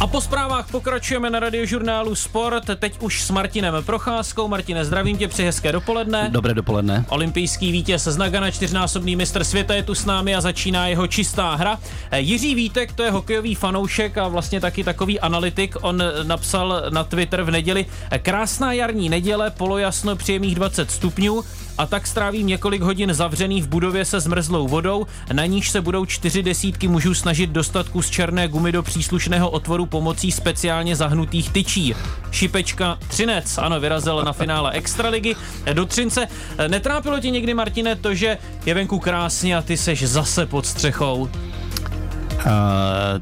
A po zprávách pokračujeme na radiožurnálu Sport, teď už s Martinem Procházkou. Martine, zdravím tě, při hezké dopoledne. Dobré dopoledne. Olympijský vítěz z Nagana, čtyřnásobný mistr světa je tu s námi a začíná jeho čistá hra. Jiří Vítek, to je hokejový fanoušek a vlastně taky takový analytik. On napsal na Twitter v neděli krásná jarní neděle, polojasno příjemných 20 stupňů a tak strávím několik hodin zavřený v budově se zmrzlou vodou, na níž se budou čtyři desítky mužů snažit dostat kus černé gumy do příslušného otvoru pomocí speciálně zahnutých tyčí. Šipečka Třinec, ano, vyrazil na finále Extraligy do Třince. Netrápilo tě někdy, Martine, to, že je venku krásně a ty seš zase pod střechou? Uh,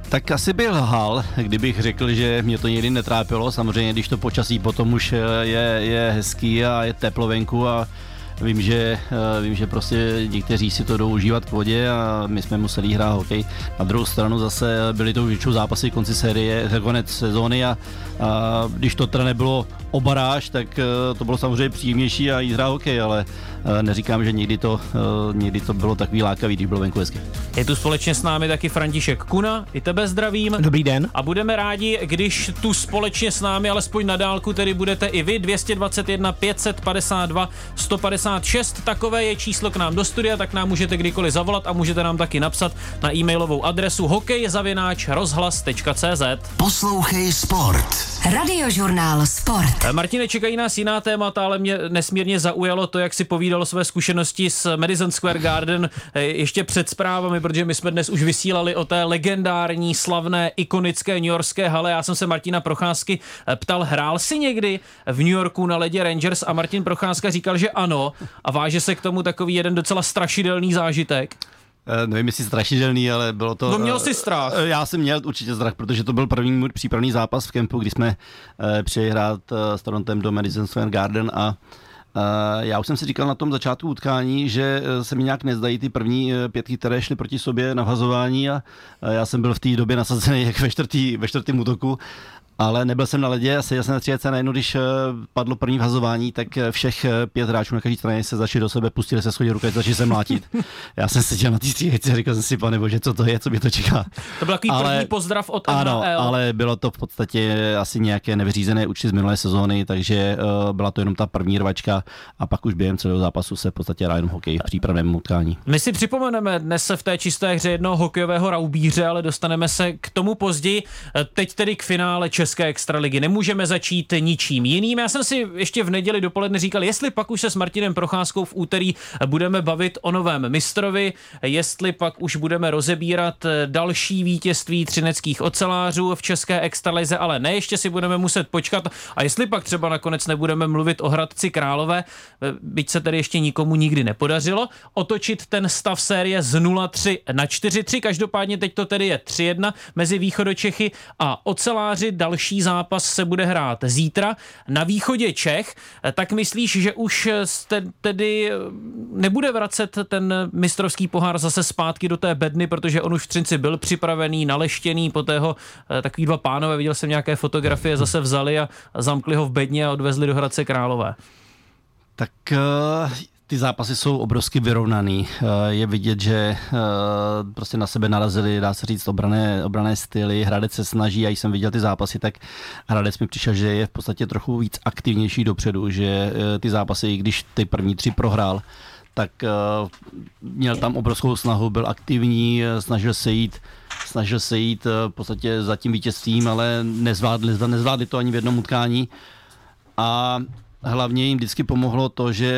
tak asi byl hal, kdybych řekl, že mě to nikdy netrápilo. Samozřejmě, když to počasí potom už je, je hezký a je teplo venku a Vím, že, eh, vím, že prostě někteří si to jdou užívat k vodě a my jsme museli hrát hokej. Na druhou stranu zase byly to většinou zápasy konci série, konec sezóny a, a když to teda nebylo o baráž, tak eh, to bylo samozřejmě příjemnější a jít hrát hokej, ale eh, neříkám, že někdy to, někdy to bylo takový lákavý, když bylo venku hezky. Je tu společně s námi taky František Kuna, i tebe zdravím. Dobrý den. A budeme rádi, když tu společně s námi, alespoň na dálku, tedy budete i vy, 221 552 150 66, takové je číslo k nám do studia, tak nám můžete kdykoliv zavolat a můžete nám taky napsat na e-mailovou adresu hokejzavináč.rozhlas.cz Poslouchej Sport. Radiožurnál Sport. Eh, Martine, čekají nás jiná témata, ale mě nesmírně zaujalo to, jak si povídal své zkušenosti s Madison Square Garden eh, ještě před zprávami, protože my jsme dnes už vysílali o té legendární, slavné, ikonické New Yorkské hale. Já jsem se Martina Procházky eh, ptal, hrál si někdy v New Yorku na ledě Rangers a Martin Procházka říkal, že ano a váže se k tomu takový jeden docela strašidelný zážitek. Uh, nevím, jestli strašidelný, ale bylo to... No měl jsi strach. Uh, já jsem měl určitě strach, protože to byl první můj přípravný zápas v kempu, kdy jsme uh, přijeli hrát uh, s Torontem do Madison Square Garden a já už jsem si říkal na tom začátku utkání, že se mi nějak nezdají ty první pětky, které šly proti sobě na vhazování a já jsem byl v té době nasazený jak ve, čtvrtý, ve čtvrtém útoku ale nebyl jsem na ledě a seděl jsem na střílece najednou, když eh, padlo první vhazování, tak eh, všech eh, pět hráčů na každé straně se začali do sebe, pustili se schodit rukavice, začali se mlátit. Já jsem seděl na té a říkal jsem si, pane bože, co to je, co mě to čeká. To byl takový ale, první pozdrav od NHL. Ano, ale bylo to v podstatě asi nějaké nevyřízené účty z minulé sezóny, takže uh, byla to jenom ta první rvačka a pak už během celého zápasu se v podstatě hrál jenom hokej v přípravném utkání. My si připomeneme dnes se v té čisté hře jednoho hokejového raubíře, ale dostaneme se k tomu později. Teď tedy k finále České extraligy. Nemůžeme začít ničím jiným. Já jsem si ještě v neděli dopoledne říkal, jestli pak už se s Martinem Procházkou v úterý budeme bavit o novém mistrovi, jestli pak už budeme rozebírat další vítězství třineckých ocelářů v České extralize, ale ne, ještě si budeme muset počkat. A jestli pak třeba nakonec nebudeme mluvit o Hradci Králové, byť se tedy ještě nikomu nikdy nepodařilo, otočit ten stav série z 0-3 na 4-3. Každopádně teď to tedy je 3-1 mezi Východočechy a oceláři další zápas se bude hrát zítra na východě Čech, tak myslíš, že už jste tedy nebude vracet ten mistrovský pohár zase zpátky do té bedny, protože on už v Třinci byl připravený, naleštěný, poté ho eh, takový dva pánové, viděl jsem nějaké fotografie, zase vzali a zamkli ho v bedně a odvezli do Hradce Králové. Tak uh, ty zápasy jsou obrovsky vyrovnaný. Eh, je vidět, že eh, prostě na sebe narazili, dá se říct, obrané, obrané styly. Hradec se snaží, a jsem viděl ty zápasy, tak Hradec mi přišel, že je v podstatě trochu víc aktivnější dopředu, že eh, ty zápasy, i když ty první tři prohrál, tak měl tam obrovskou snahu, byl aktivní, snažil se jít, snažil se jít v podstatě za tím vítězstvím, ale nezvládli, nezvládli to ani v jednom utkání. A hlavně jim vždycky pomohlo to, že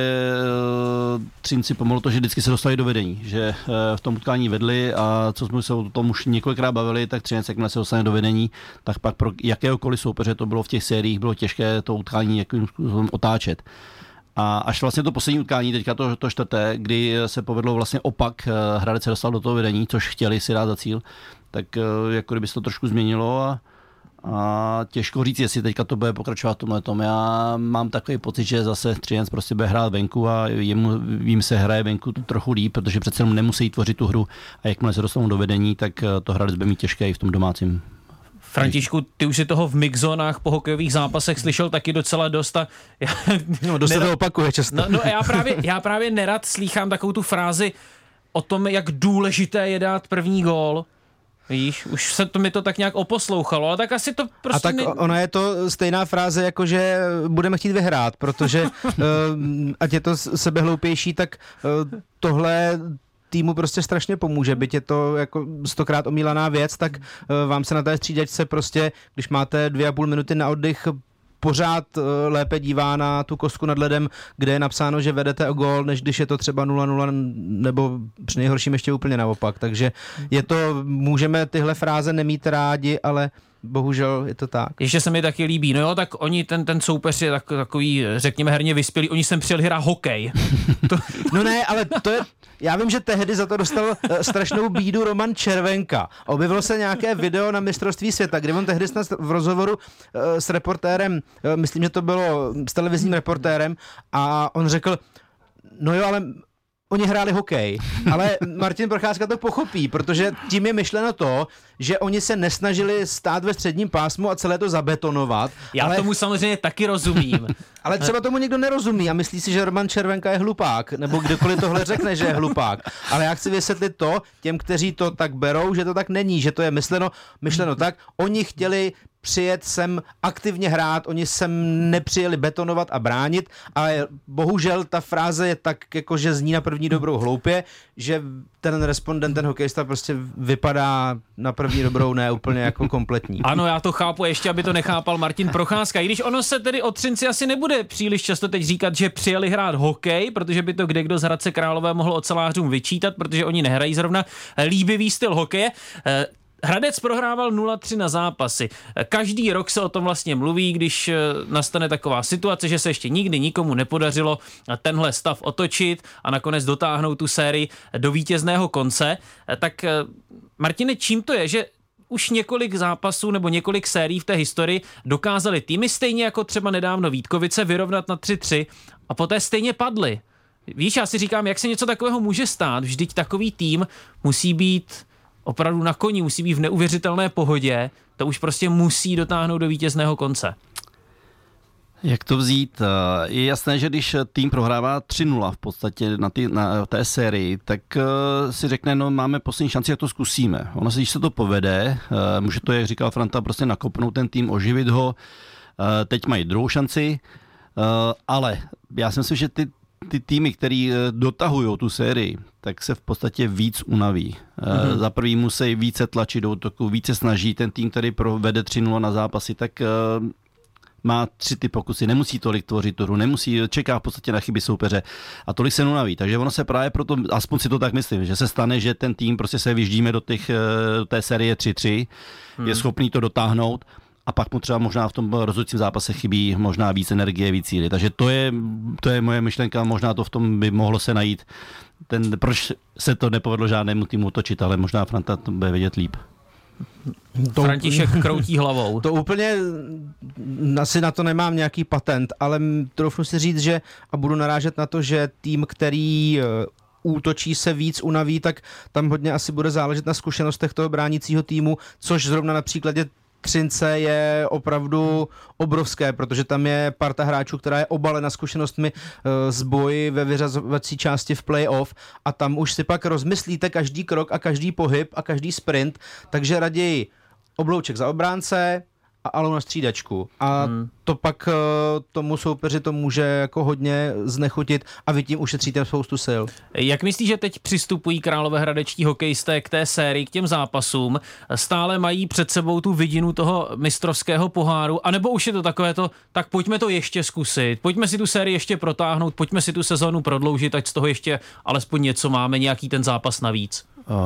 eh, Třinci pomohlo to, že vždycky se dostali do vedení, že eh, v tom utkání vedli a co jsme se o tom už několikrát bavili, tak Třinec, jakmile se dostane do vedení, tak pak pro jakéhokoliv soupeře to bylo v těch sériích, bylo těžké to utkání jakým způsobem otáčet. A až vlastně to poslední utkání, teďka to, to čtvrté, kdy se povedlo vlastně opak, eh, Hradec se dostal do toho vedení, což chtěli si dát za cíl, tak jako kdyby se to trošku změnilo a a těžko říct, jestli teďka to bude pokračovat v tomhle tom. Já mám takový pocit, že zase Třinec prostě bude hrát venku a jemu, vím se hraje venku trochu líp, protože přece jenom nemusí tvořit tu hru a jakmile se dostanou do vedení, tak eh, to Hradec bude mít těžké i v tom domácím Františku, ty už si toho v mixzónách po hokejových zápasech slyšel taky docela dost a já, no, dost nerad, to opakuje často. No, no já, právě, já právě nerad slýchám takovou tu frázi o tom, jak důležité je dát první gól Víš, už se to mi to tak nějak oposlouchalo, ale tak asi to prostě... A tak ne... ona je to stejná fráze, jako že budeme chtít vyhrát, protože uh, ať je to sebehloupější, tak uh, tohle týmu prostě strašně pomůže, byť je to jako stokrát omílaná věc, tak uh, vám se na té střídačce prostě, když máte dvě a půl minuty na oddych, pořád uh, lépe dívá na tu kostku nad ledem, kde je napsáno, že vedete o gol, než když je to třeba 0-0 nebo při nejhorším ještě úplně naopak. Takže je to, můžeme tyhle fráze nemít rádi, ale bohužel je to tak. Ještě se mi taky líbí, no jo, tak oni, ten, ten soupeř je tak, takový, řekněme, herně vyspělý, oni sem přijeli hrát hokej. to... No ne, ale to je, já vím, že tehdy za to dostal uh, strašnou bídu Roman Červenka. Objevilo se nějaké video na mistrovství světa, kde on tehdy snad v rozhovoru uh, s reportérem, uh, myslím, že to bylo s televizním reportérem, a on řekl, no jo, ale oni hráli hokej, ale Martin Procházka to pochopí, protože tím je myšleno to, že oni se nesnažili stát ve středním pásmu a celé to zabetonovat. Já ale... tomu samozřejmě taky rozumím. ale třeba tomu někdo nerozumí a myslí si, že Roman Červenka je hlupák, nebo kdokoliv tohle řekne, že je hlupák. Ale já chci vysvětlit to těm, kteří to tak berou, že to tak není, že to je myšleno, myšleno tak. Oni chtěli přijet sem aktivně hrát, oni sem nepřijeli betonovat a bránit, ale bohužel ta fráze je tak, jako že zní na první dobrou hloupě, že ten respondent, ten hokejista prostě vypadá na první dobrou ne úplně jako kompletní. Ano, já to chápu, ještě aby to nechápal Martin Procházka. I když ono se tedy o Třinci asi nebude příliš často teď říkat, že přijeli hrát hokej, protože by to kde kdo z Hradce Králové mohl ocelářům vyčítat, protože oni nehrají zrovna líbivý styl hokeje. Hradec prohrával 0-3 na zápasy. Každý rok se o tom vlastně mluví, když eh, nastane taková situace, že se ještě nikdy nikomu nepodařilo tenhle stav otočit a nakonec dotáhnout tu sérii do vítězného konce. Eh, tak eh, Martine, čím to je, že už několik zápasů nebo několik sérií v té historii dokázali týmy stejně jako třeba nedávno Vítkovice vyrovnat na 3-3 a poté stejně padly. Víš, já si říkám, jak se něco takového může stát, vždyť takový tým musí být opravdu na koni, musí být v neuvěřitelné pohodě, to už prostě musí dotáhnout do vítězného konce. Jak to vzít? Eh, je jasné, že když tým prohrává 3-0 v podstatě na, ty, na té sérii, tak uh, si řekne, no máme poslední šanci, jak to zkusíme. Ono se, když se to povede, může to, jak říkal Franta, prostě nakopnout ten tým, oživit ho. Teď mají druhou šanci, ale já si myslím, že ty ty týmy, které eh, dotahují tu sérii, tak se v podstatě víc unaví. Mm-hmm. Za prvý musí více tlačit do útoku, více snaží. Ten tým, který provede 3-0 na zápasy, tak eh, má tři ty pokusy, nemusí tolik tvořit tu hru, nemusí, čeká v podstatě na chyby soupeře a tolik se unaví. Takže ono se právě proto, aspoň si to tak myslím, že se stane, že ten tým prostě se vyždíme do, těch, do té série 3-3, hmm. je schopný to dotáhnout a pak mu třeba možná v tom rozhodujícím zápase chybí možná víc energie, víc síly. Takže to je, to je moje myšlenka, možná to v tom by mohlo se najít. Ten, proč se to nepovedlo žádnému týmu točit, ale možná Franta to bude vědět líp. To, František kroutí hlavou. To úplně, asi na to nemám nějaký patent, ale troufnu si říct, že a budu narážet na to, že tým, který eh, útočí se víc, unaví, tak tam hodně asi bude záležet na zkušenostech toho bránícího týmu, což zrovna například je Třince je opravdu obrovské, protože tam je parta hráčů, která je obalena zkušenostmi eh, z boji ve vyřazovací části v playoff. A tam už si pak rozmyslíte každý krok a každý pohyb a každý sprint, takže raději oblouček za obránce, a Alou na střídačku. A hmm. to pak uh, tomu soupeři to může jako hodně znechutit a vy tím ušetříte spoustu sil. Jak myslíš, že teď přistupují králové hradečtí hokejisté k té sérii, k těm zápasům? Stále mají před sebou tu vidinu toho mistrovského poháru? A nebo už je to takové to, tak pojďme to ještě zkusit, pojďme si tu sérii ještě protáhnout, pojďme si tu sezónu prodloužit, ať z toho ještě alespoň něco máme, nějaký ten zápas navíc?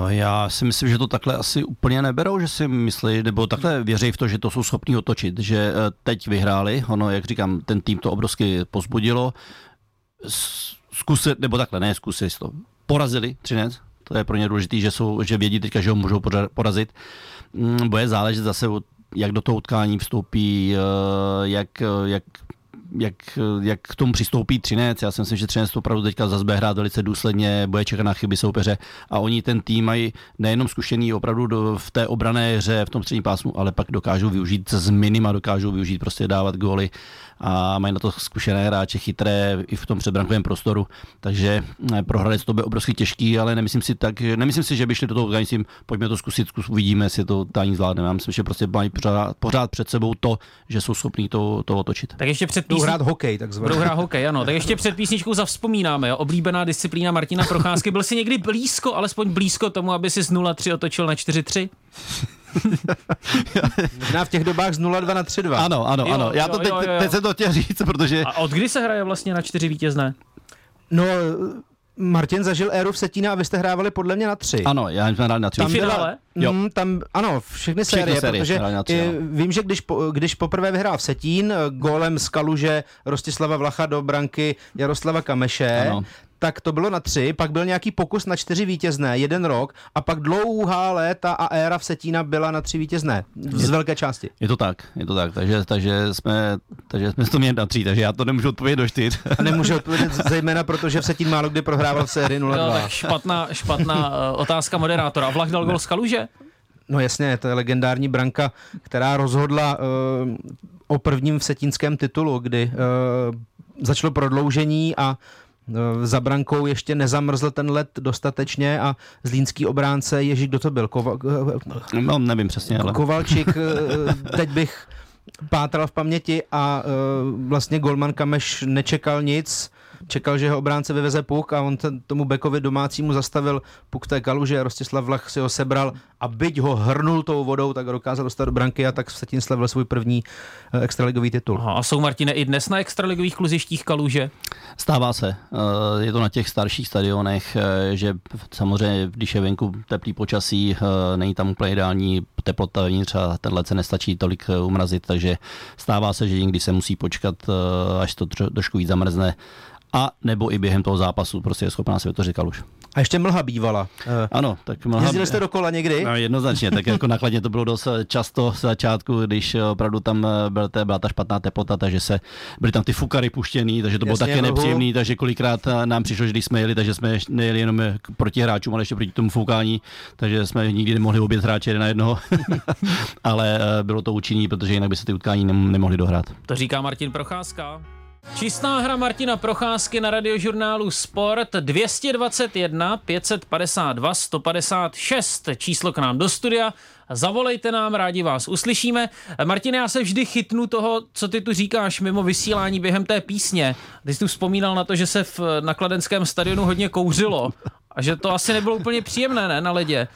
Já si myslím, že to takhle asi úplně neberou, že si myslí, nebo takhle věří v to, že to jsou schopní otočit, že e, teď vyhráli, ono, jak říkám, ten tým to obrovsky pozbudilo, zkusit, nebo takhle, ne zkusit to, porazili Třinec, to je pro ně důležité, že, jsou, že vědí teďka, že ho můžou porazit. Mm, bude záležet zase, jak do toho utkání vstoupí, e, jak, jak jak, jak k tomu přistoupí Třinec. Já si myslím, že Třinec to opravdu teďka zase bude hrát velice důsledně, bude čekat na chyby soupeře a oni ten tým mají nejenom zkušený opravdu do, v té obrané hře, v tom středním pásmu, ale pak dokážou využít z minima, dokážou využít prostě dávat góly a mají na to zkušené hráče, chytré i v tom předbrankovém prostoru, takže eh, pro Hradec to bude obrovsky těžký, ale nemyslím si tak, nemyslím si, že by šli do toho tím, pojďme to zkusit, zkus, uvidíme, jestli to tání zvládneme. Já myslím, že prostě mají pořád, pořád před sebou to, že jsou schopní to, to otočit. Tak ještě před Budou písni... hrát hokej, takzvaně. Budou hrát hokej, ano. Tak ještě před písničkou zavzpomínáme, jo. Oblíbená disciplína Martina Procházky. Byl si někdy blízko, alespoň blízko tomu, aby si z 0-3 otočil na 4-3? Možná v těch dobách z 0-2 na 3-2. Ano, ano, Jo, ano. Já jo, to teď, jo, jo. teď jsem to chtěl říct, protože A od kdy se hraje vlastně na 4 vítězné? No, Martin zažil éru v Setína a vy jste hrávali podle mě na 3. ano, já jsme hráli na tři. Tam finále? Jo. Mm, tam, ano, všechny Všechny série, série protože na tři, i, ano. vím, že když, po, když poprvé vyhrál v Setín eh, gólem z Kaluže Rostislava Vlacha do branky Jaroslava Kameše, Ano. Tak to bylo na tři, pak byl nějaký pokus na čtyři vítězné, jeden rok, a pak dlouhá léta a éra v Setína byla na tři vítězné, z velké části. Je to tak, je to tak, takže, takže, jsme, takže jsme to měli na tři, takže já to nemůžu odpovědět do čtyř. A nemůžu odpovědět zejména, protože v Setín málo kdy prohrával v sérii Jo, 0-2. tak špatná, špatná uh, otázka moderátora. Vlach dal gol z Kaluže? No jasně, to je legendární branka, která rozhodla uh, o prvním vsetínském titulu, kdy uh, začalo prodloužení a uh, za brankou ještě nezamrzl ten let dostatečně a zlínský obránce, ježí, kdo to byl? Kova, uh, No, nevím přesně, ale... Kovalčík, uh, teď bych pátral v paměti a uh, vlastně Golman Kameš nečekal nic, čekal, že jeho obránce vyveze puk a on ten, tomu Bekovi domácímu zastavil puk v té kaluže, Rostislav Vlach si ho sebral a byť ho hrnul tou vodou, tak ho dokázal dostat do branky a tak Vsetín slavil svůj první uh, extraligový titul. Aha, a jsou Martine i dnes na extraligových kluzištích Kaluže? Stává se. Eh, Je to na těch starších stadionech, eh, že samozřejmě, když je venku teplý počasí, eh, není tam úplně ideální teplota vevnitř a ten led se nestačí tolik eh, umrazit, takže stává se, že někdy se musí počkat, eh, až to tro- trošku víc zamrzne a nebo i během toho zápasu prostě je schopná se vytvořit kaluž. A ještě mlha bývala. Uh, Ano, tak mlha- jezdili jste do kola někdy? No, jednoznačně, tak jako nakladně to bylo dost eh, často z začátku, když eh, opravdu tam eh, byl, té, byla ta špatná teplota, takže se byly tam ty fukary puštěný, takže to bylo Jasně, také mlhu. nepříjemný, takže kolikrát eh, nám přišlo, že když jsme jeli, takže jsme nejeli jenom eh, proti hráčům, ale ještě proti tomu foukání, takže jsme nikdy nemohli obět hráče jeden na jednoho, ale eh, bylo to účinný, protože jinak by se ty utkání nem- nemohly dohrát. To říká Martin Procházka. Čistá hra Martina Procházky na radiožurnálu Sport 221 552 156 číslo k nám do studia. Zavolejte nám, rádi vás uslyšíme. Martin, já se vždy chytnu toho, co ty tu říkáš mimo vysílání během té písně. Ty jsi tu vzpomínal na to, že se v nakladenském stadionu hodně kouřilo a že to asi nebylo úplně příjemné, ne, na ledě.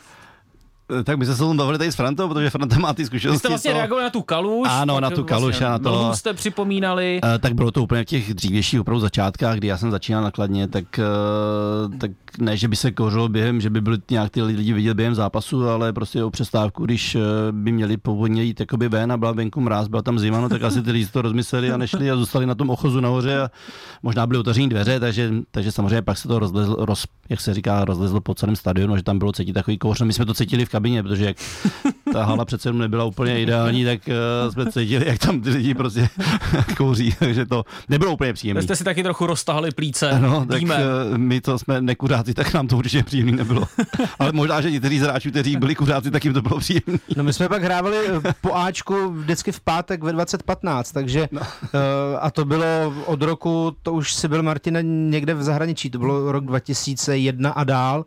Tak my jsme se o tom bavili tady s Frantou, protože Franta má ty Vy zkušenosti. jste vlastně toho. reagovali na tu kaluž. Ano, na tu kaluž a na to- jste připomínali. Eh, tak bylo to úplně v těch dřívějších opravdu začátkách, kdy já jsem začínal nakladně, tak, eh, tak ne, že by se kouřilo během, že by byli nějak ty lidi vidět během zápasu, ale prostě o přestávku, když eh, by měli původně jít jakoby ven a byla venku mráz, byla tam zima, no, tak asi ty lidi to rozmysleli a nešli a zůstali na tom ochozu nahoře a možná byly otevřené dveře, takže, takže samozřejmě pak se to rozlezlo, roz, jak se říká, rozlezlo po celém stadionu, že tam bylo cítit takový kouř. No, my jsme to cítili v kabině, protože jak ta hala přece jenom nebyla úplně ideální, tak uh, jsme cítili, jak tam ty lidi prostě kouří, takže to nebylo úplně příjemné. Vy jste si taky trochu roztahali plíce. No, tak Víme. eh, my to jsme nekuřáci, tak nám to určitě příjemný nebylo. Ale možná, že někteří z hráčů, kteří byli kuřáci, tak jim to bylo příjemné. No my jsme pak hrávali eh, po Ačku vždycky v pátek ve 2015, takže no. uh, a to bylo od roku, to už si byl Martina někde v zahraničí, to bylo rok 2001 a dál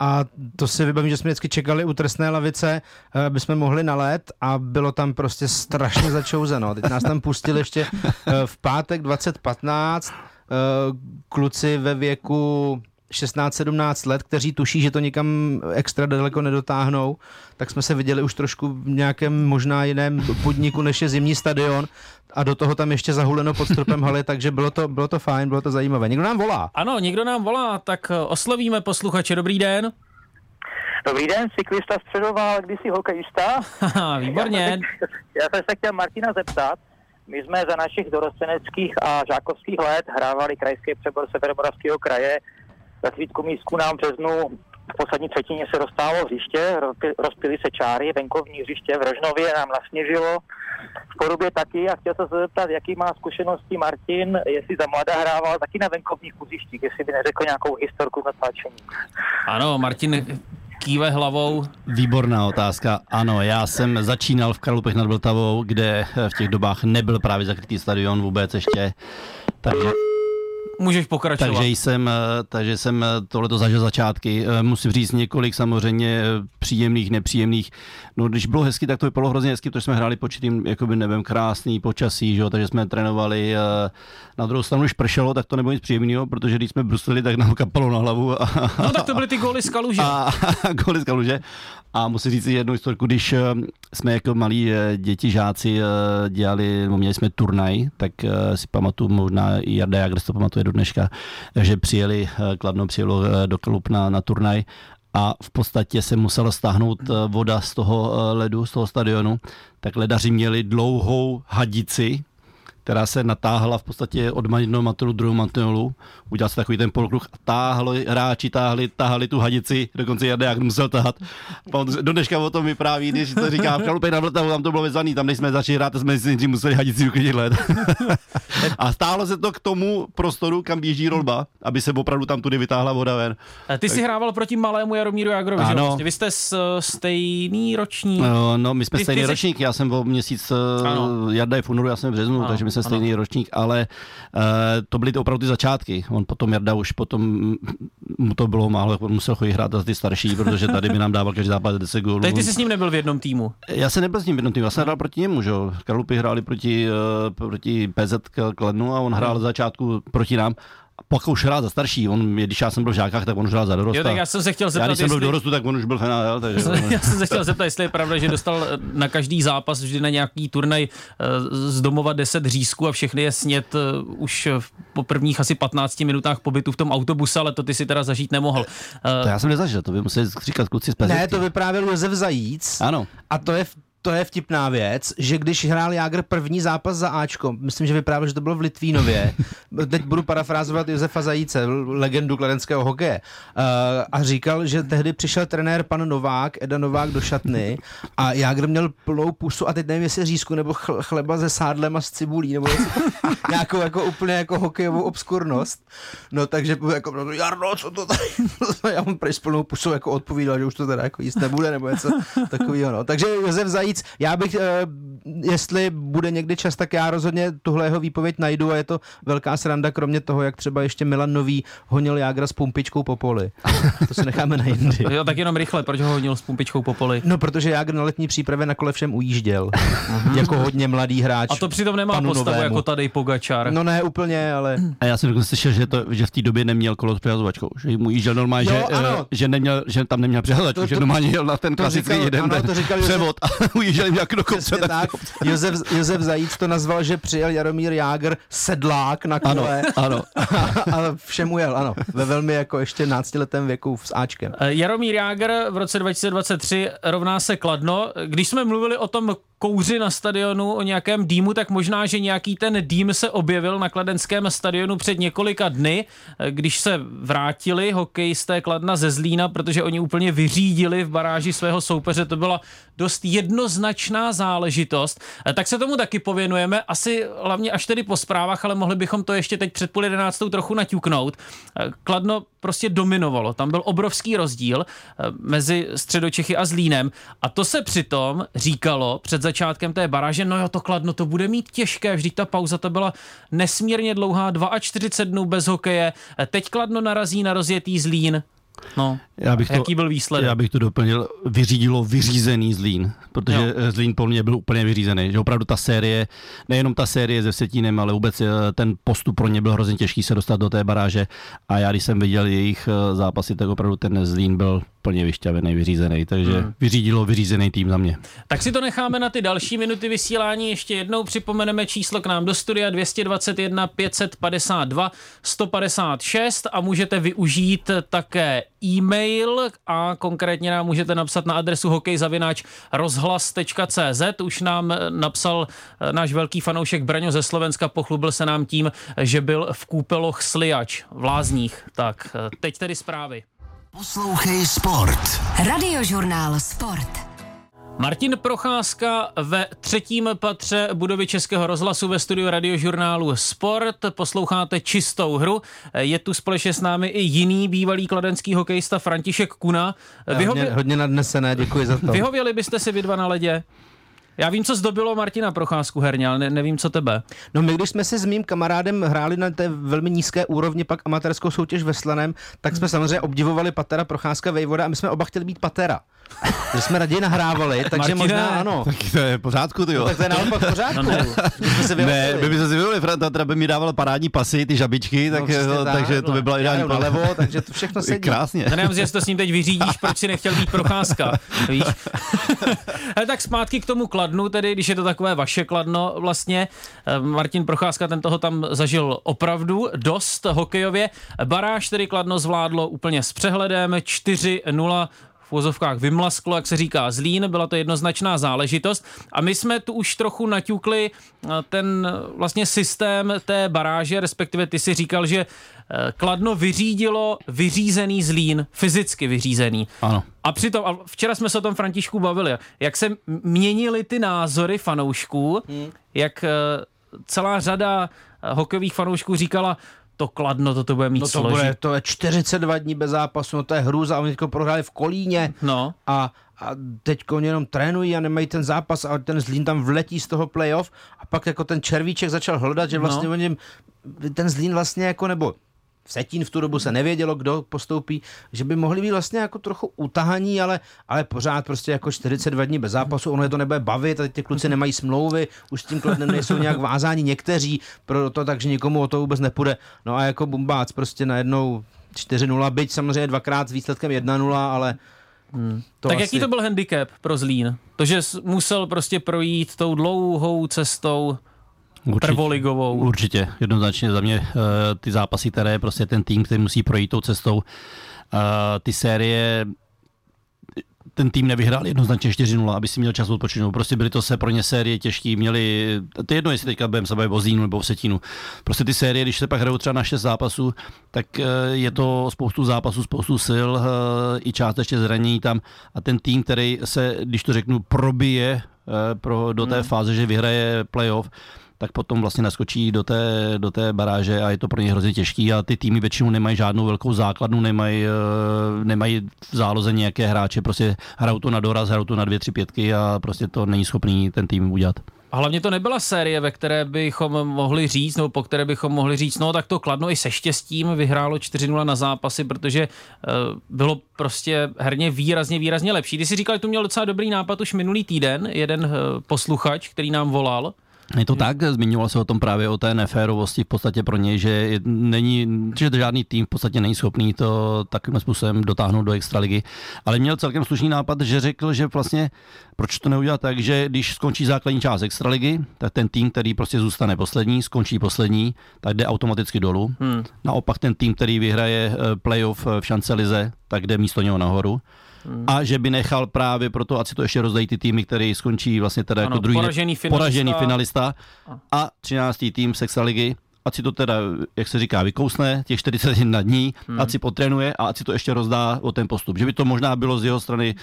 a to si vybavím, že jsme vždycky čekali u trestné lavice, eh, aby jsme mohli na let a bylo tam prostě strašně začouzeno. Teď nás tam pustili ještě eh, v pátek 2015 eh, kluci ve věku 16-17 let, kteří tuší, že to nikam extra daleko nedotáhnou, tak jsme se viděli už trošku v nějakém možná jiném podniku, než je zimní stadion a do toho tam ještě zahuleno pod stropem haly, takže bylo to, bylo to fajn, bylo to zajímavé. Někdo nám volá. Ano, někdo nám volá, tak eh, oslovíme posluchače. Dobrý den. Dobrý den, cyklista středoval, kdysi hokejista. Výborně. Já jsem, se, já jsem se chtěl Martina zeptat. My jsme za našich dorosteneckých a žákovských let hrávali krajský přebor Severomoravského kraje. Za svítku místku nám v březnu v poslední třetině se rozstálo hřiště, rozpily se čáry, venkovní hřiště v Rožnově nám nasněžilo, v Porubě taky a chtěl jsem se zeptat, jaký má zkušenosti Martin, jestli za mladá hrával taky na venkovních hřištích, jestli by neřekl nějakou historku natáčení. Ano, Martin kýve hlavou. Výborná otázka. Ano, já jsem začínal v Karlupech nad Vltavou, kde v těch dobách nebyl právě zakrytý stadion vůbec ještě. Takže Můžeš pokračovat. Takže jsem, eh, takže jsem eh, tohleto zažil začátky. Eh, musím říct několik samozřejmě příjemných, nepříjemných. No, když bylo hezky, tak to vypadalo hrozně hezky, protože jsme hráli početým, jakoby nevím, krásný počasí, že jo? takže jsme trénovali. Na druhou stranu, když pršelo, tak to nebylo nic příjemného, protože když jsme bruslili, tak nám kapalo na hlavu. A, no tak to byly ty góly z kaluže. A, a góly z kaluže. A musím říct jednu historku, když jsme jako malí děti, žáci dělali, no, měli jsme turnaj, tak si pamatuju, možná i Jarda Jagr to pamatuje do dneška, že přijeli, eh, Kladno přijelo eh, do Kalup na, na turnaj a v podstatě se musela stáhnout eh, voda z toho ledu, z toho stadionu, tak ledaři měli dlouhou hadici, která se natáhla v podstatě od jednoho mantelu druhou mantelu. Udělal se takový ten polokruh a táhli, hráči táhli, tahali tu hadici, dokonce jak musel tahat. Do dneška o tom vypráví, když to říká, v Kalupě na Vltavu, tam to bylo vezvaný, tam než jsme začali hrát, jsme si museli hadici uklidit led. a stálo se to k tomu prostoru, kam běží rolba, aby se opravdu tam tudy vytáhla voda ven. A ty jsi hrával proti malému Jaromíru Jagrovi, ano. že? Vlastně vy jste stejný ročník? No, no my jsme ty, stejný ty ročník, já jsem o měsíc, eh, ano. Jarda je v únoru, já jsem v březnu, ano. takže my stejný ano. ročník, ale uh, to byly to opravdu ty začátky. On potom, Jarda už potom, mu to bylo málo, on musel chodit hrát za ty starší, protože tady by nám dával každý zápas 10 gólů. Teď ty jsi s ním nebyl v jednom týmu? Já jsem nebyl s ním v jednom týmu, já jsem hrál proti němu, že jo. Hráli proti, uh, proti PZ Kladnu a on hrál za začátku proti nám pak už hrál za starší. On, když já jsem byl v žákách, tak on už hrál za dorost. Jo, tak já jsem se chtěl zeptat, já, když jsem byl v dorostu, tak on už byl fenál. Takže... já jsem se chtěl zeptat, jestli je pravda, že dostal na každý zápas vždy na nějaký turnaj eh, z domova 10 řízků a všechny je snět eh, už po prvních asi 15 minutách pobytu v tom autobuse, ale to ty si teda zažít nemohl. To já jsem nezažil, to by museli říkat kluci z Ne, to vyprávěl Josef Zajíc. Ano. A to je v to je vtipná věc, že když hrál Jágr první zápas za Ačko, myslím, že vyprávěl, že to bylo v Litvínově, teď budu parafrázovat Josefa Zajíce, legendu kladenského hokeje, uh, a říkal, že tehdy přišel trenér pan Novák, Eda Novák do šatny a Jágr měl plnou pusu a teď nevím, jestli řízku nebo chleba se sádlem a s cibulí, nebo nějakou jako úplně jako hokejovou obskurnost. No takže jako, no, Jarno, co to tady? Já mu s plnou pusou jako odpovídal, že už to teda jako jíst nebude, nebo něco takového. No. Takže Josef Zajíc víc. Já bych, eh, jestli bude někdy čas, tak já rozhodně tuhle jeho výpověď najdu a je to velká sranda, kromě toho, jak třeba ještě Milan Nový honil Jágra s pumpičkou po poli. To si necháme na jindy. Jo, tak jenom rychle, proč ho honil s pumpičkou po poli? No, protože Jágr na letní přípravě na kole všem ujížděl. Mhm. jako hodně mladý hráč. A to přitom nemá postavu novému. jako tady Pogačar. No ne, úplně, ale... A já jsem dokonce slyšel, že, to, že v té době neměl kolo s přihazovačkou, že mu jížděl normálně, jo, že, že, neměl, že tam neměl přihazovačku, že normálně jel na ten klasický jeden ano, to říkal převod a ujížděl jak do kopce. Tak, tak. Josef, Josef Zajíc to nazval, že přijel Jaromír Jágr sedlák na kole. Ano, ano. a všem ujel, ano. Ve velmi jako ještě náctiletém věku s Ačkem. Eh, Jaromír Jágr v roce 2023 rovná se Kladno. Když jsme mluvili o tom kouři na stadionu, o nějakém dýmu, tak možná, že nějaký ten dým se objevil na kladenském stadionu před několika dny, eh, když se vrátili hokejisté Kladna ze Zlína, protože oni úplně vyřídili v baráži svého soupeře. To byla dost jednoznačná záležitost. Eh, tak se tomu taky pověnujeme, asi hlavně až tedy po zprávách, ale mohli bychom to ještě teď před půl jedenáctou trochu naťuknout. Eh, Kladno prostě dominovalo. Tam byl obrovský rozdíl mezi Středočechy a Zlínem. A to se přitom říkalo před začátkem té baráže, no jo, to Kladno to bude mít těžké, vždyť ta pauza to byla nesmírně dlouhá, 42 dnů bez hokeje, teď Kladno narazí na rozjetý Zlín, No, já bych jaký to, byl výsledek? Já bych to doplnil, vyřídilo vyřízený Zlín, protože jo. Zlín po mně byl úplně vyřízený, že opravdu ta série, nejenom ta série se Setínem, ale vůbec eh, ten postup pro ně byl hrozně těžký se dostat do té baráže a já když jsem viděl jejich eh, zápasy, tak opravdu ten Zlín byl plně vyšťavený, vyřízený, takže hmm. vyřídilo vyřízený tým za mě. Tak si to necháme na ty další minuty vysílání. Ještě jednou připomeneme číslo k nám do studia 221 552 156 a můžete využít také e-mail a konkrétně nám můžete napsat na adresu hokejzavináč rozhlas.cz. Už nám napsal náš velký fanoušek Braňo ze Slovenska, pochlubil se nám tím, že byl v kůpeloch Sliač v Lázních. Tak, teď tedy zprávy. Poslouchej Sport. Radiožurnál Sport. Martin Procházka ve třetím patře budovy Českého rozhlasu ve studiu radiožurnálu Sport. Posloucháte čistou hru. Je tu společně s námi i jiný bývalý kladenský hokejista František Kuna. Vyhově... Hodně, hodně nadnesené, děkuji za to. Vyhověli byste si vy dva na ledě? Já vím, co zdobilo Martina Procházku herně, ale ne, nevím, co tebe. No my, když jsme si s mým kamarádem hráli na té velmi nízké úrovni pak amatérskou soutěž ve Slanem, tak jsme samozřejmě obdivovali Patera Procházka Vejvoda a my jsme oba chtěli být Patera. Že jsme raději nahrávali, takže Martina, možná ano. Tak to je pořádku, ty jo. No, tak to je naopak v pořádku. No, ne. ne, my bychom si vyvolili, Franta teda by mi dával parádní pasy, ty žabičky, no, tak, no, tak, takže to by byla ideální pro levo, takže to všechno sedí. Krásně. To nevím, jestli to s ním teď vyřídíš, proč si nechtěl být procházka, víš. Ale tak zpátky k tomu kladnu, tedy, když je to takové vaše kladno vlastně. Eh, Martin Procházka ten toho tam zažil opravdu dost hokejově. Baráž tedy kladno zvládlo úplně s přehledem 4-0 v vozovkách vymlasklo, jak se říká, zlín, byla to jednoznačná záležitost. A my jsme tu už trochu naťukli eh, ten eh, vlastně systém té baráže, respektive ty si říkal, že eh, Kladno vyřídilo vyřízený zlín, fyzicky vyřízený. Ano. A přitom, a včera jsme se o tom Františku bavili, jak se měnily ty názory fanoušků, hmm. jak celá řada hokejových fanoušků říkala, to kladno, to to bude mít no to složit. Bude, to je 42 dní bez zápasu, no to je hrůza, oni teďko prohráli v Kolíně no. a, a teď oni jenom trénují a nemají ten zápas a ten Zlín tam vletí z toho playoff a pak jako ten Červíček začal hledat, že vlastně no. oni, ten Zlín vlastně jako, nebo Setín v tu dobu se nevědělo, kdo postoupí, že by mohli být vlastně jako trochu utahaní, ale, ale pořád prostě jako 42 dní bez zápasu, ono je to nebude bavit, a ty kluci nemají smlouvy, už s tím kladnem nejsou nějak vázáni někteří, proto takže nikomu o to vůbec nepůjde. No a jako bumbác prostě najednou 4-0, byť samozřejmě dvakrát s výsledkem 1-0, ale Hmm. To tak asi... jaký to byl handicap pro Zlín? To, že musel prostě projít tou dlouhou cestou Určitě, prvoligovou. Určitě, jednoznačně za mě uh, ty zápasy, které je prostě ten tým, který musí projít tou cestou, uh, ty série ten tým nevyhrál jednoznačně 4-0, aby si měl čas odpočinout. Prostě byly to se pro ně série těžké, měli, to je jedno, jestli teďka budeme se bavit o Zínu nebo o Setínu. Prostě ty série, když se pak hrajou třeba na 6 zápasů, tak eh, je to spoustu zápasů, spoustu sil, i částečně zranění tam a ten tým, který se, když to řeknu, probije pro, do té hmm. fáze, že vyhraje playoff, tak potom vlastně naskočí do té, do té baráže a je to pro ně hrozně těžký a ty týmy většinou nemají žádnou velkou základnu, nemají, eh, nemají v záloze nějaké hráče, prostě hrajou to na doraz, hrajou to na dvě, tři pětky a prostě to není schopný ten tým udělat. A hlavně to nebyla série, ve které bychom mohli říct, nebo po které bychom mohli říct, no tak to Kladno i se štěstím vyhrálo 4-0 na zápasy, protože uh, bylo prostě herně výrazně, výrazně lepší. Ty si říkal, že tu měl docela dobrý nápad už minulý týden, jeden uh, posluchač, který nám volal, je to tak, zmiňoval se o tom právě o té neférovosti v podstatě pro něj, že není, že žádný tým v podstatě není schopný to takovým způsobem dotáhnout do extraligy. Ale měl celkem slušný nápad, že řekl, že vlastně proč to neudělat tak, že když skončí základní část extraligy, tak ten tým, který prostě zůstane poslední, skončí poslední, tak jde automaticky dolů. Hmm. Naopak ten tým, který vyhraje eh, playoff v šance lize, tak jde místo něho nahoru hmm. a že by nechal právě proto, ať si to ještě rozdají ty týmy, který skončí vlastně teda jako ano, jako druhý poražený finalista, poražený finalista a 13. tým Sexaligy, ať si to teda, jak se říká, vykousne těch 41 dní, hmm. ať si potrénuje a ať si to ještě rozdá o ten postup. Že by to možná bylo z jeho strany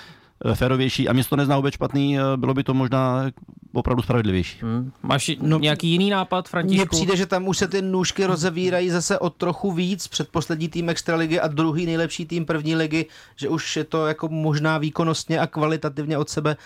férovější a mě to nezná vůbec špatný, eh, bylo by to možná opravdu spravedlivější. Hmm. Máš no, nějaký jiný nápad, Františku? Mně přijde, že tam už se ty nůžky rozevírají zase o trochu víc před poslední tým extraligy a druhý nejlepší tým první ligy, že už je to jako možná výkonnostně a kvalitativně od sebe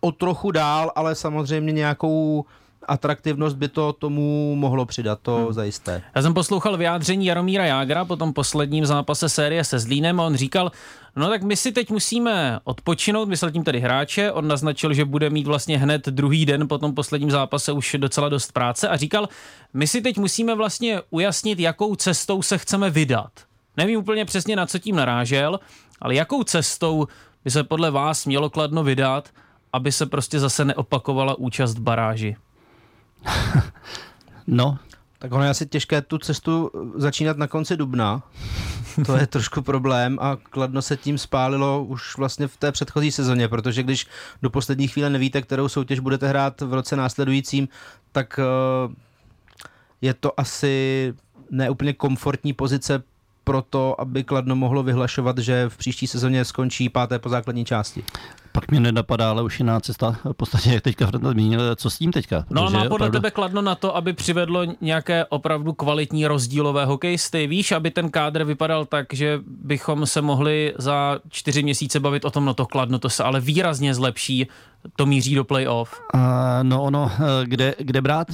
o trochu dál, ale samozřejmě nějakou atraktivnost by to tomu mohlo přidat, to hmm. zajisté. Já jsem poslouchal vyjádření Jaromíra Jágra po tom posledním zápase série se Zlínem a on říkal, no tak my si teď musíme odpočinout, myslel tím tedy hráče, on naznačil, že bude mít vlastně hned druhý den po tom posledním zápase už docela dost práce a říkal, my si teď musíme vlastně ujasnit, jakou cestou se chceme vydat. Nevím úplně přesně, na co tím narážel, ale jakou cestou by se podle vás mělo Kladno vydat, aby se prostě zase neopakovala účast v baráži? No. Tak ono je asi těžké tu cestu začínat na konci dubna. To je trošku problém a Kladno se tím spálilo už vlastně v té předchozí sezóně, protože když do poslední chvíle nevíte, kterou soutěž budete hrát v roce následujícím, tak eh, je to asi neúplně komfortní pozice pro to, aby Kladno mohlo vyhlašovat, že v příští sezóně skončí páté po základní části? Pak mě nenapadá, ale už jiná cesta. V podstatě, jak teďka Franta zmínil, co s tím teďka? No a má podle opravdu... tebe kladno na to, aby přivedlo nějaké opravdu kvalitní rozdílové hokejisty. Víš, aby ten kádr vypadal tak, že bychom se mohli za čtyři měsíce bavit o tom, no to kladno, to se ale výrazně zlepší to míří do playoff? Uh, no ono, eh, kde, kde brát?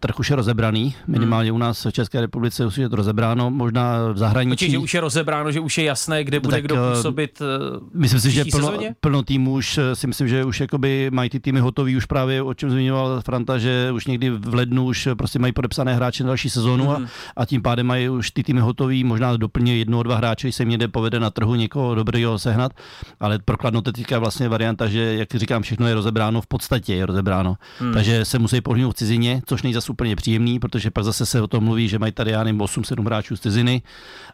Trh už je rozebraný, minimálně u nás v České republice už je to rozebráno, možná v zahraničí. Počkej, že už je rozebráno, že už je jasné, kde bude tak, kdo působit uh, Myslím si, že plno, plno týmů už si myslím, že už jakoby mají ty týmy hotový, už právě o čem zmiňoval Franta, že už někdy v lednu už prostě mají podepsané hráče na další sezónu mm. a, mhm. a tím pádem mají už ty týmy hotový, možná doplně jedno, dva hráče, se jim někde povede na trhu někoho dobrého sehnat, ale prokladno teďka vlastně varianta, že jak říkám, všechno je rozebráno, v podstatě je rozebráno. Hmm. Takže se musí pohnout v cizině, což není zase úplně příjemný, protože pak zase se o tom mluví, že mají tady, já nevím, 8-7 hráčů z ciziny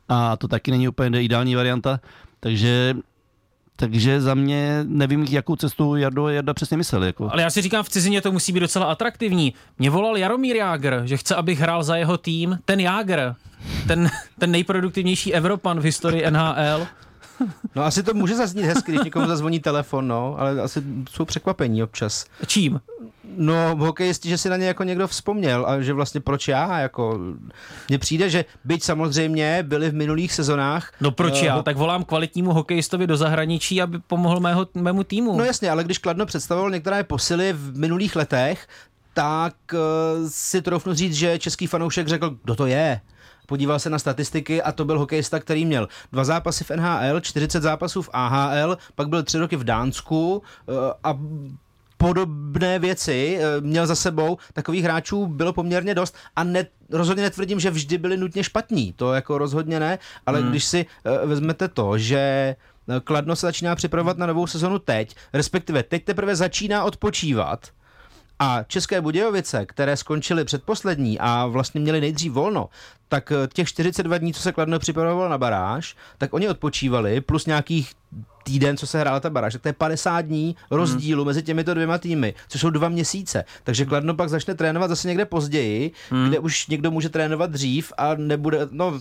a to taky není úplně ideální varianta. Takže takže za mě nevím, jakou cestu Jardo, Jarda přesně myslel. Jako. Ale já si říkám, v cizině to musí být docela atraktivní. Mě volal Jaromír Jágr, že chce, abych hrál za jeho tým. Ten Jágr, ten, ten nejproduktivnější Evropan v historii NHL, No asi to může zaznít hezky, když někomu zazvoní telefon, no, ale asi jsou překvapení občas. Čím? No, hokejisti, že si na ně jako někdo vzpomněl a že vlastně proč já, jako mně přijde, že byť samozřejmě byli v minulých sezonách. No proč uh, já? Tak volám kvalitnímu hokejistovi do zahraničí, aby pomohl mého, mému týmu. No jasně, ale když Kladno představoval některé posily v minulých letech, tak uh, si troufnu říct, že český fanoušek řekl, kdo to je podíval se na statistiky a to byl hokejista, který měl dva zápasy v NHL, 40 zápasů v AHL, pak byl tři roky v Dánsku eh, a podobné věci eh, měl za sebou, takových hráčů bylo poměrně dost a ne, rozhodně netvrdím, že vždy byli nutně špatní, to jako rozhodně ne, ale hmm. když si uh, vezmete to, že Kladno se začíná připravovat na novou sezonu teď, respektive teď teprve začíná odpočívat, a České Budějovice, které skončily předposlední a vlastně měli nejdřív volno, tak eh, těch 42 dní, co se Kladno připravovalo na baráž, tak oni odpočívali, plus nějakých týden, co se hrála ta baráž, tak to je 50 dní rozdílu hmm. mezi těmito dvěma týmy, což jsou dva měsíce. Takže Kladno pak začne trénovat zase někde později, hmm. kde už někdo může trénovat dřív a nebude, no...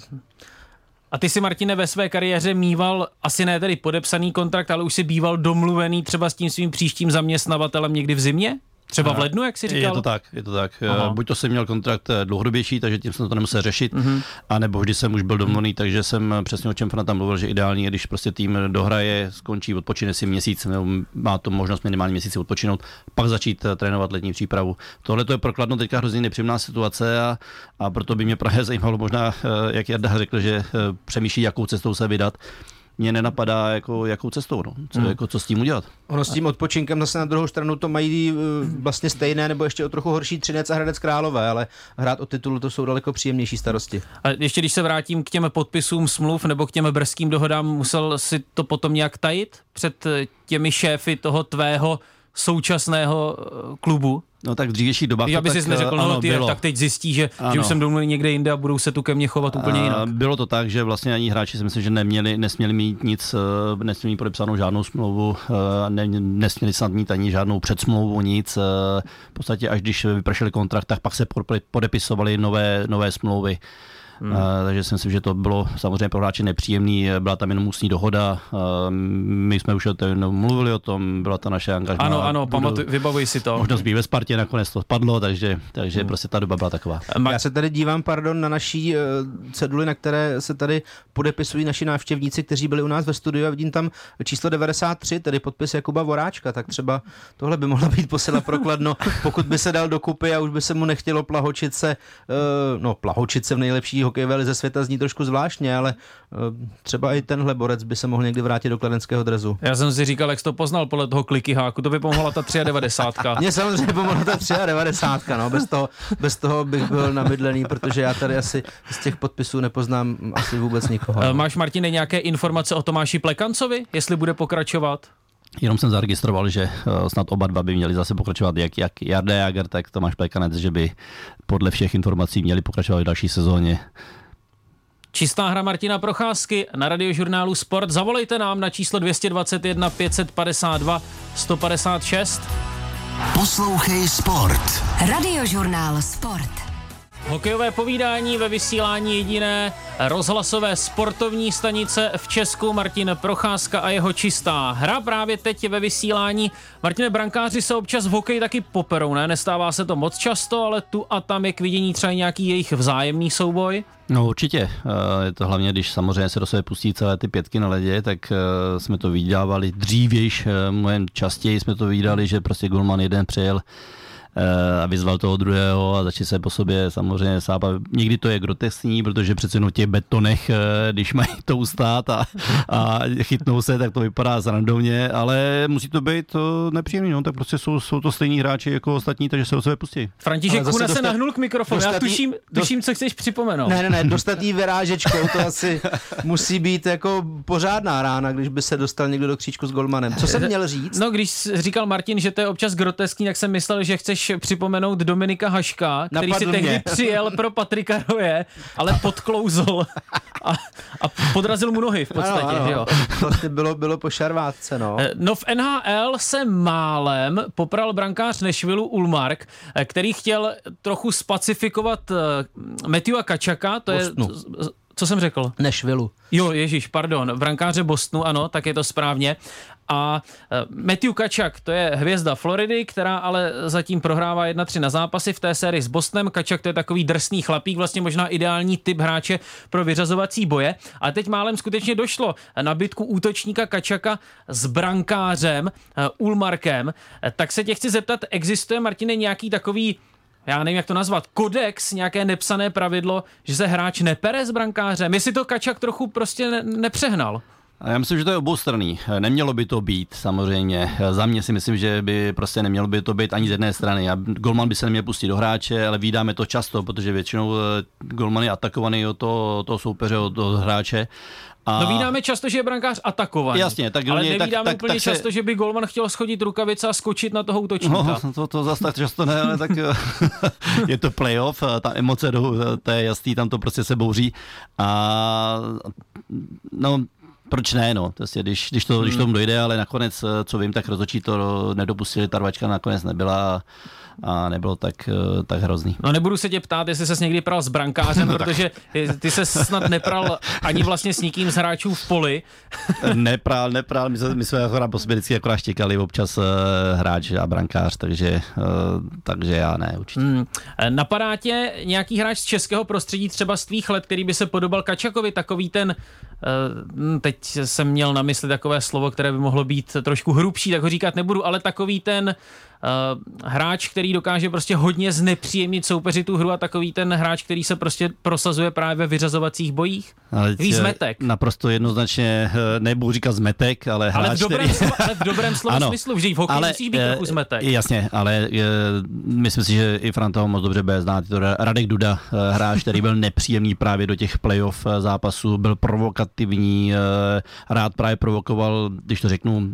A ty si, Martine, ve své kariéře mýval asi ne tedy podepsaný kontrakt, ale už si býval domluvený třeba s tím svým příštím zaměstnavatelem někdy v zimě? Třeba v lednu, jak si říkal? Je to tak, je to tak. Aha. Buď to jsem měl kontrakt eh, dlouhodobější, takže tím jsem to nemusel řešit, mm-hmm. a nebo vždy jsem už byl domluvený, takže jsem eh, přesně o čem Franta mluvil, že ideální je, když prostě tým dohraje, skončí, odpočine si měsíc, nebo má to možnost minimálně měsíc odpočinout, pak začít eh, trénovat letní přípravu. Tohle to je prokladno teďka hrozně nepříjemná situace a, a proto by mě právě zajímalo možná, jak Jarda řekl, že přemýšlí, jakou cestou se vydat mě nenapadá, jako, jakou cestou, no. co, hmm. jako, co s tím udělat. Ono s tím odpočinkem zase na druhou stranu to mají e, vlastně stejné nebo ještě o trochu horší Třinec a Hradec Králové, ale hrát o titulu to jsou daleko příjemnější starosti. A ještě když se vrátím k těm podpisům smluv nebo k těm brzkým dohodám, musel si to potom nějak tajit před těmi šéfy toho tvého současného e, klubu? No tak v dřívější dobách Já by si neřekl, no, ty, tak teď zjistí, že, že už jsem domluvil někde jinde a budou se tu ke mně chovat úplně a jinak. Bylo to tak, že vlastně ani hráči si myslím, že neměli, nesměli mít nic, eh, nesměli mít podepsanou žádnou smlouvu, eh, ne, nesměli snad mít ani žádnou předsmlouvu, nic. Eh, v podstatě až když vypršeli kontrakt, tak pak se podepisovali nové, nové smlouvy. Hmm. Uh, takže si myslím, že to bylo samozřejmě pro hráče nepříjemný, byla tam jenom ústní dohoda, uh, my jsme už o tom mluvili o tom, byla to naše angažma. Ano, ano, pamatuj, vybavuji si to. Možnost být ve Spartě, nakonec to spadlo, takže, takže hmm. prostě ta doba byla taková. Já se tady dívám, pardon, na naší uh, ceduly, na které se tady podepisují naši návštěvníci, kteří byli u nás ve studiu a vidím tam číslo 93, tedy podpis Jakuba Voráčka, tak třeba tohle by mohla být posila prokladno, pokud by se dal dokupy a už by se mu nechtělo plahočit se, uh, no plahočit se v nejlepší hokejové lize světa zní trošku zvláštně, ale eh, třeba i tenhle borec by se mohl někdy vrátit do kladenského drezu. Já jsem si říkal, jak jsi to poznal podle toho kliky háku, to by pomohla ta 93. Mně samozřejmě pomohla ta 93. No, bez toho, bez toho bych byl namydlený, protože já tady asi z těch podpisů nepoznám asi vůbec nikoho. Eh, máš, Martine, nějaké informace o Tomáši Plekancovi, jestli bude pokračovat? Jenom jsem zaregistroval, že eh, snad oba dva by měli zase pokračovat, jak, jak Jarda Jager, tak Tomáš Plekanec, že by podle všech informací měli pokračovat v další sezóně. Čistá hra Martina Procházky na radiožurnálu Sport. Zavolejte nám na číslo 221 552 156. Poslouchej Sport. Radiožurnál Sport. Hokejové povídání ve vysílání jediné rozhlasové sportovní stanice v Česku Martin Procházka a jeho čistá hra právě teď je ve vysílání. Martine, brankáři se občas v hokeji taky poperou, ne? Nestává se to moc často, ale tu a tam je k vidění třeba nějaký jejich vzájemný souboj? No určitě. Eh, je to hlavně, když samozřejmě se do sebe pustí celé ty pětky na ledě, tak eh, jsme to vydávali dřívějš, eh, mnohem častěji jsme to vydali, že prostě Gulman jeden přejel a vyzval toho druhého a začali se po sobě samozřejmě sápat. Někdy to je grotesní, protože přece jenom v těch betonech, eh, když mají to ustát a, a chytnou se, tak to vypadá zrandovně, ale musí to být to nepříjemný, no, tak prostě jsou, jsou to stejní hráči jako ostatní, takže se o sebe pustí. František Kuna se nahnul k mikrofonu, dostatní, já tuším, tuším, co chceš připomenout. Ne, ne, ne, dostatní vyrážečkou, to asi musí být jako pořádná rána, když by se dostal někdo do kříčku s golmanem. Co jsem měl říct? No, když říkal Martin, že to je občas groteskní, tak jsem myslel, že chceš připomenout Dominika Haška, který Napadl si tehdy mě. přijel pro Patrika Roje, ale podklouzl a, a podrazil mu nohy v podstatě. Ano, ano. Jo. To bylo, bylo po šarvátce, no. Eh, no v NHL se málem popral brankář Nešvilu Ulmark, eh, který chtěl trochu spacifikovat uh, Matthewa Kačaka, to Bostonu. je co jsem řekl? Nešvilu. Jo, Ježíš, pardon, brankáře Bostonu, ano, tak je to správně. A e, Matthew Kačak, to je hvězda Floridy, která ale zatím prohrává 1-3 na zápasy v té sérii s Bostonem. Kačak to je takový drsný chlapík, vlastně možná ideální typ hráče pro vyřazovací boje. A teď málem skutečně došlo na bitku útočníka Kačaka s brankářem e, Ulmarkem. E, tak se tě chci zeptat, existuje, Martine, nějaký takový já nevím, jak to nazvat, kodex, nějaké nepsané pravidlo, že se hráč nepere s brankářem. Jestli to Kačak trochu prostě ne- nepřehnal. Já myslím, že to je oboustranný. Nemělo by to být, samozřejmě. Za mě si myslím, že by prostě nemělo by to být ani z jedné strany. A golman by se neměl pustit do hráče, ale vydáme to často, protože většinou eh, golman je atakovaný od toho, toho soupeře, od toho hráče. A... No vídáme často, že je brankář atakovaný. Jasně, tak ale nevídáme tak, úplně tak, často, se... že by golman chtěl schodit rukavice a skočit na toho útočníka. No, to, to zase tak často ne, ale tak je to playoff, ta emoce, to je jasný, tam to prostě se bouří. A no, proč ne, no, prostě, když, když, to, když tomu dojde, ale nakonec, co vím, tak rozhodčí to nedopustili, ta rvačka nakonec nebyla a nebylo tak, eh, tak hrozný. No nebudu se tě ptát, jestli ses někdy pral s brankářem, no, protože ty se snad nepral ani vlastně s nikým z hráčů v poli. nepral, nepral, my jsme, my jsme akorát po sobě vždycky akorát štěkali občas uh, hráč a brankář, takže, takže já ne, určitě. Hmm. Napadá tě nějaký hráč z českého prostředí, třeba z tvých let, který by se podobal Kačakovi, takový ten, uh, teď jsem měl na mysli takové slovo, které by mohlo být trošku hrubší, tak ho říkat nebudu, ale takový ten hráč, který dokáže prostě hodně znepříjemnit soupeři tu hru a takový ten hráč, který se prostě prosazuje právě ve vyřazovacích bojích? Ale Ví zmetek. Naprosto jednoznačně, eh, nebudu říkat zmetek, ale hráč, ale v dobrém, který... slova, ale v dobrém slova ano, smyslu, vždy v hokeji ale, musíš být je, trochu zmetek. Jasně, ale je, myslím si, že i Fran toho moc dobře bude znát. To Radek Duda, hráč, který byl nepříjemný právě do těch playoff zápasů, byl provokativní, rád právě provokoval, když to řeknu,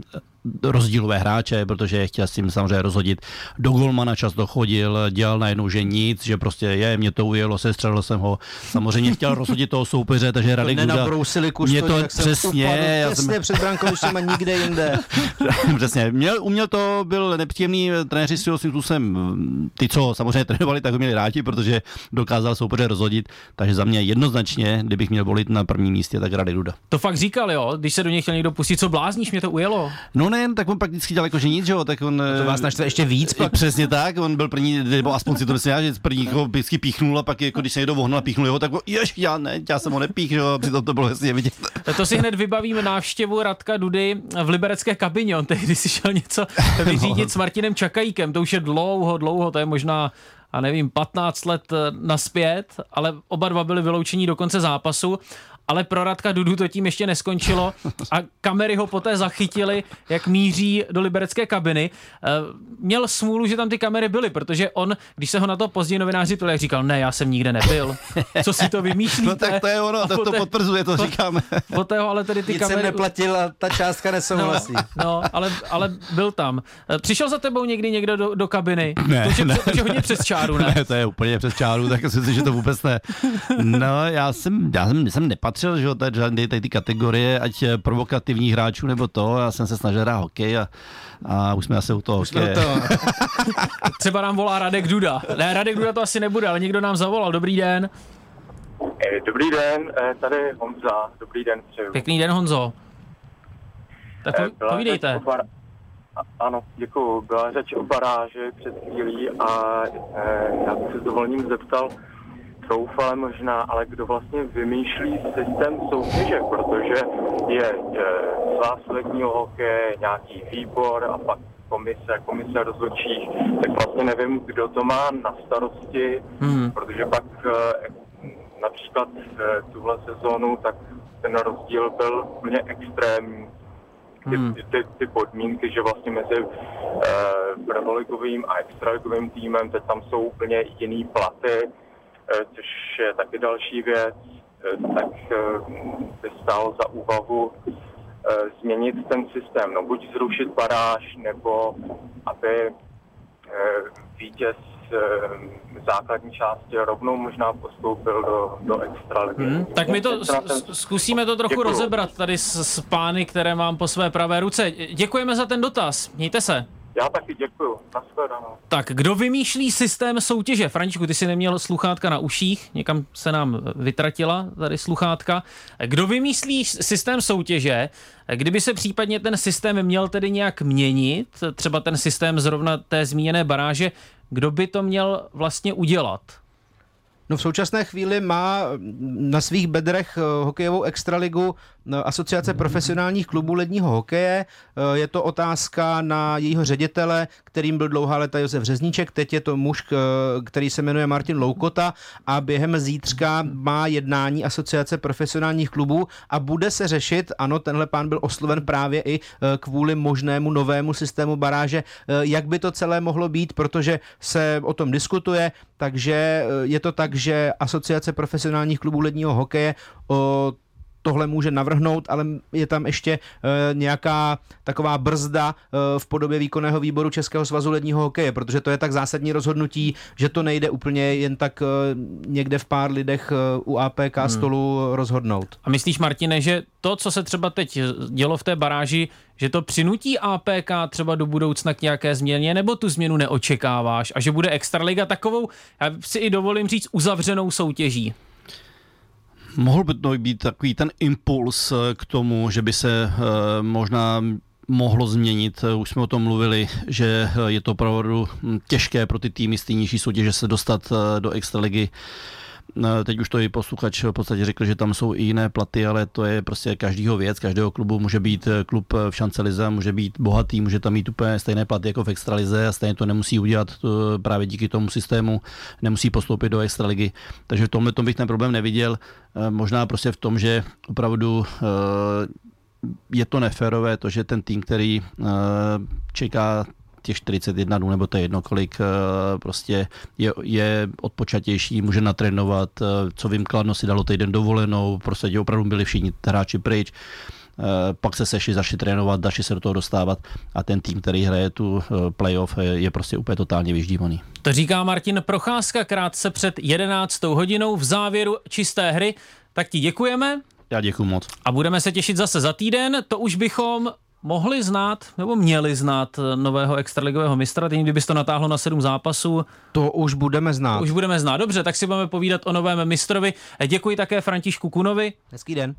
rozdílové hráče, protože chtěl s tím samozřejmě rozhodit. Do golmana často chodil, dělal najednou, že nic, že prostě je, mě to ujelo, sestřelil jsem ho. Samozřejmě chtěl rozhodit toho soupeře, takže Radek Duda... Nenabrousili kus, mě to, to přesně, já jsem... před brankovištěm a nikde jinde. přesně, měl, uměl to, byl nepříjemný, trenéři si ho svým způsobem, ty, co samozřejmě trénovali, tak ho měli rádi, protože dokázal soupeře rozhodit, takže za mě jednoznačně, kdybych měl volit na prvním místě, tak Radek Duda. To fakt říkal, jo, když se do něj chtěl někdo pustit, co blázníš, mě to ujelo. No ne, tak on pak vždycky dělal jako, že nic, že jo, tak on... To vás naštve ještě víc pak. Přesně tak, on byl první, nebo aspoň si to myslím já, že první jako vždycky píchnul a pak jako, když se někdo vohnul a píchnul jeho, tak jež, já ne, já jsem ho nepích, že jo, přitom to bylo hezně vidět. To si hned vybavíme návštěvu Radka Dudy v liberecké kabině, on tehdy si šel něco vyřídit s Martinem Čakajíkem, to už je dlouho, dlouho, to je možná a nevím, 15 let naspět, ale oba dva byli vyloučení do konce zápasu ale pro Radka Dudu to tím ještě neskončilo a kamery ho poté zachytili, jak míří do liberecké kabiny. Eh, měl smůlu, že tam ty kamery byly, protože on, když se ho na to později novináři ptali, říkal, ne, já jsem nikde nebyl. Co si to vymýšlíte? No tak to je ono, to, to potvrzuje, to říkáme. Poté ho ale tedy ty Nic kamery... jsem neplatil a ta částka nesouhlasí. No, no ale, ale byl tam. Eh, přišel za tebou někdy někdo do, do kabiny? Ne, to, že, ne. To, že hodně přes čáru, ne? Ne, to je úplně přes čáru, tak si myslím, že to vůbec ne. No, já jsem, já jsem, jsem nepatřil nepatřil, že jo, tady, tady, tady ty kategorie, ať provokativních hráčů nebo to, já jsem se snažil hrát hokej a, a už jsme asi u toho hokeje. To, Třeba nám volá Radek Duda. Ne, Radek Duda to asi nebude, ale někdo nám zavolal. Dobrý den. Eh, Dobrý den, eh, tady Honza. Dobrý den, přeju. Pěkný den, Honzo. Tak Eh, po- byla povídejte. bar- Ano, děkuji. Byla řeč o baráži před chvílí a eh, já bych se s dovolením zeptal, troufale možná, ale kdo vlastně vymýšlí systém soutěže, protože je eh, svaz ledního hokeje, nějaký výbor a pak komise, komise rozhodčích, tak vlastně nevím, kdo to má na starosti, Hmm. protože pak eh, například eh, tuhle sezónu, tak ten rozdíl byl úplně extrémní. Ty, Hmm. ty, ty podmínky, že vlastně mezi eh, prvoligovým a extraligovým týmem, teď tam jsou úplně jiný platy, což je taky další věc, eh, tak eh, by stálo za úvahu eh, změnit ten systém, no buď zrušit baráž, nebo aby eh, vítěz eh, základní části rovnou možná postoupil do, do extraligy. Hmm, tak my to zkusíme to trochu Děkuju. rozebrat tady s, s pány, které mám po své pravé ruce. Děkujeme za ten dotaz. Mějte se. Já taky děkuju. Nashledanou. Tak, kdo vymýšlí systém soutěže? Františku, ty jsi neměl sluchátka na uších, někam se nám vytratila tady sluchátka. Kdo vymýšlí systém soutěže? Kdyby se případně ten systém měl tedy nějak měnit, třeba ten systém zrovna té zmíněné baráže, kdo by to měl vlastně udělat? No v současné chvíli má na svých bedrech eh, hokejovou extraligu eh, Asociace profesionálních klubů ledního hokeje. Eh, Je to otázka na jejího ředitele, kterým byl dlouhá leta Josef Řezníček, teď je to muž, který se jmenuje Martin Loukota a během zítřka má jednání Asociace profesionálních klubů a bude se řešit, ano, tenhle pán byl osloven právě i kvůli možnému novému systému baráže, jak by to celé mohlo být, protože se o tom diskutuje, takže je to tak, že Asociace profesionálních klubů ledního hokeje o tohle může navrhnout, ale je tam ještě e, nějaká taková brzda e, v podobě výkonného výboru Českého svazu ledního hokeje, protože to je tak zásadní rozhodnutí, že to nejde úplně jen tak e, někde v pár lidech u APK hmm. stolu rozhodnout. A myslíš, Martine, že to, co se třeba teď dělo v té baráži, že to přinutí APK třeba do budoucna k nějaké změně, nebo tu změnu neočekáváš a že bude Extraliga takovou, já si i dovolím říct, uzavřenou soutěží? Mohl by to být takový ten impuls k tomu, že by se eh, možná mohlo změnit. Eh, Už jsme o tom mluvili, že eh, je to opravdu hm, těžké pro ty týmy z té nižší soutěže se dostat do extraligy. Eh, Teď už to i posluchač v podstatě řekl, že tam jsou i jiné platy, ale to je prostě každýho věc, každého klubu může být eh, klub v šance lize, může být bohatý, může tam mít úplně stejné platy jako v extralize a stejně to nemusí udělat eh, právě díky tomu systému, nemusí postoupit do extraligy. Takže v tomhle tom bych ten problém neviděl. Eh, Možná prostě v tom, že opravdu eh, je to neférové, to, že ten tým, který eh, čeká těch 41 dnů, nebo to je jedno, kolik eh, prostě je, je odpočatější, může natrénovat, eh, co vím, Kladno si dalo týden dovolenou, prostě opravdu byli všichni hráči pryč, Eh, pak se sešli, zašli trénovat, zašli se do toho dostávat a ten tým, který hraje tu playoff, je, prostě úplně totálně vyždímaný. To říká Martin Procházka krátce před 11. hodinou v závěru čisté hry. Tak ti děkujeme Já děkuji moc. a budeme se těšit zase za týden. To už bychom mohli znát, nebo měli znát eh, nového extraligového mistra, teď kdybys to natáhlo na sedm zápasů, To už budeme znát. už budeme znát. Dobře, tak si budeme povídat o novém mistrovi. Děkuji také Františku Kunovi. Hezký den.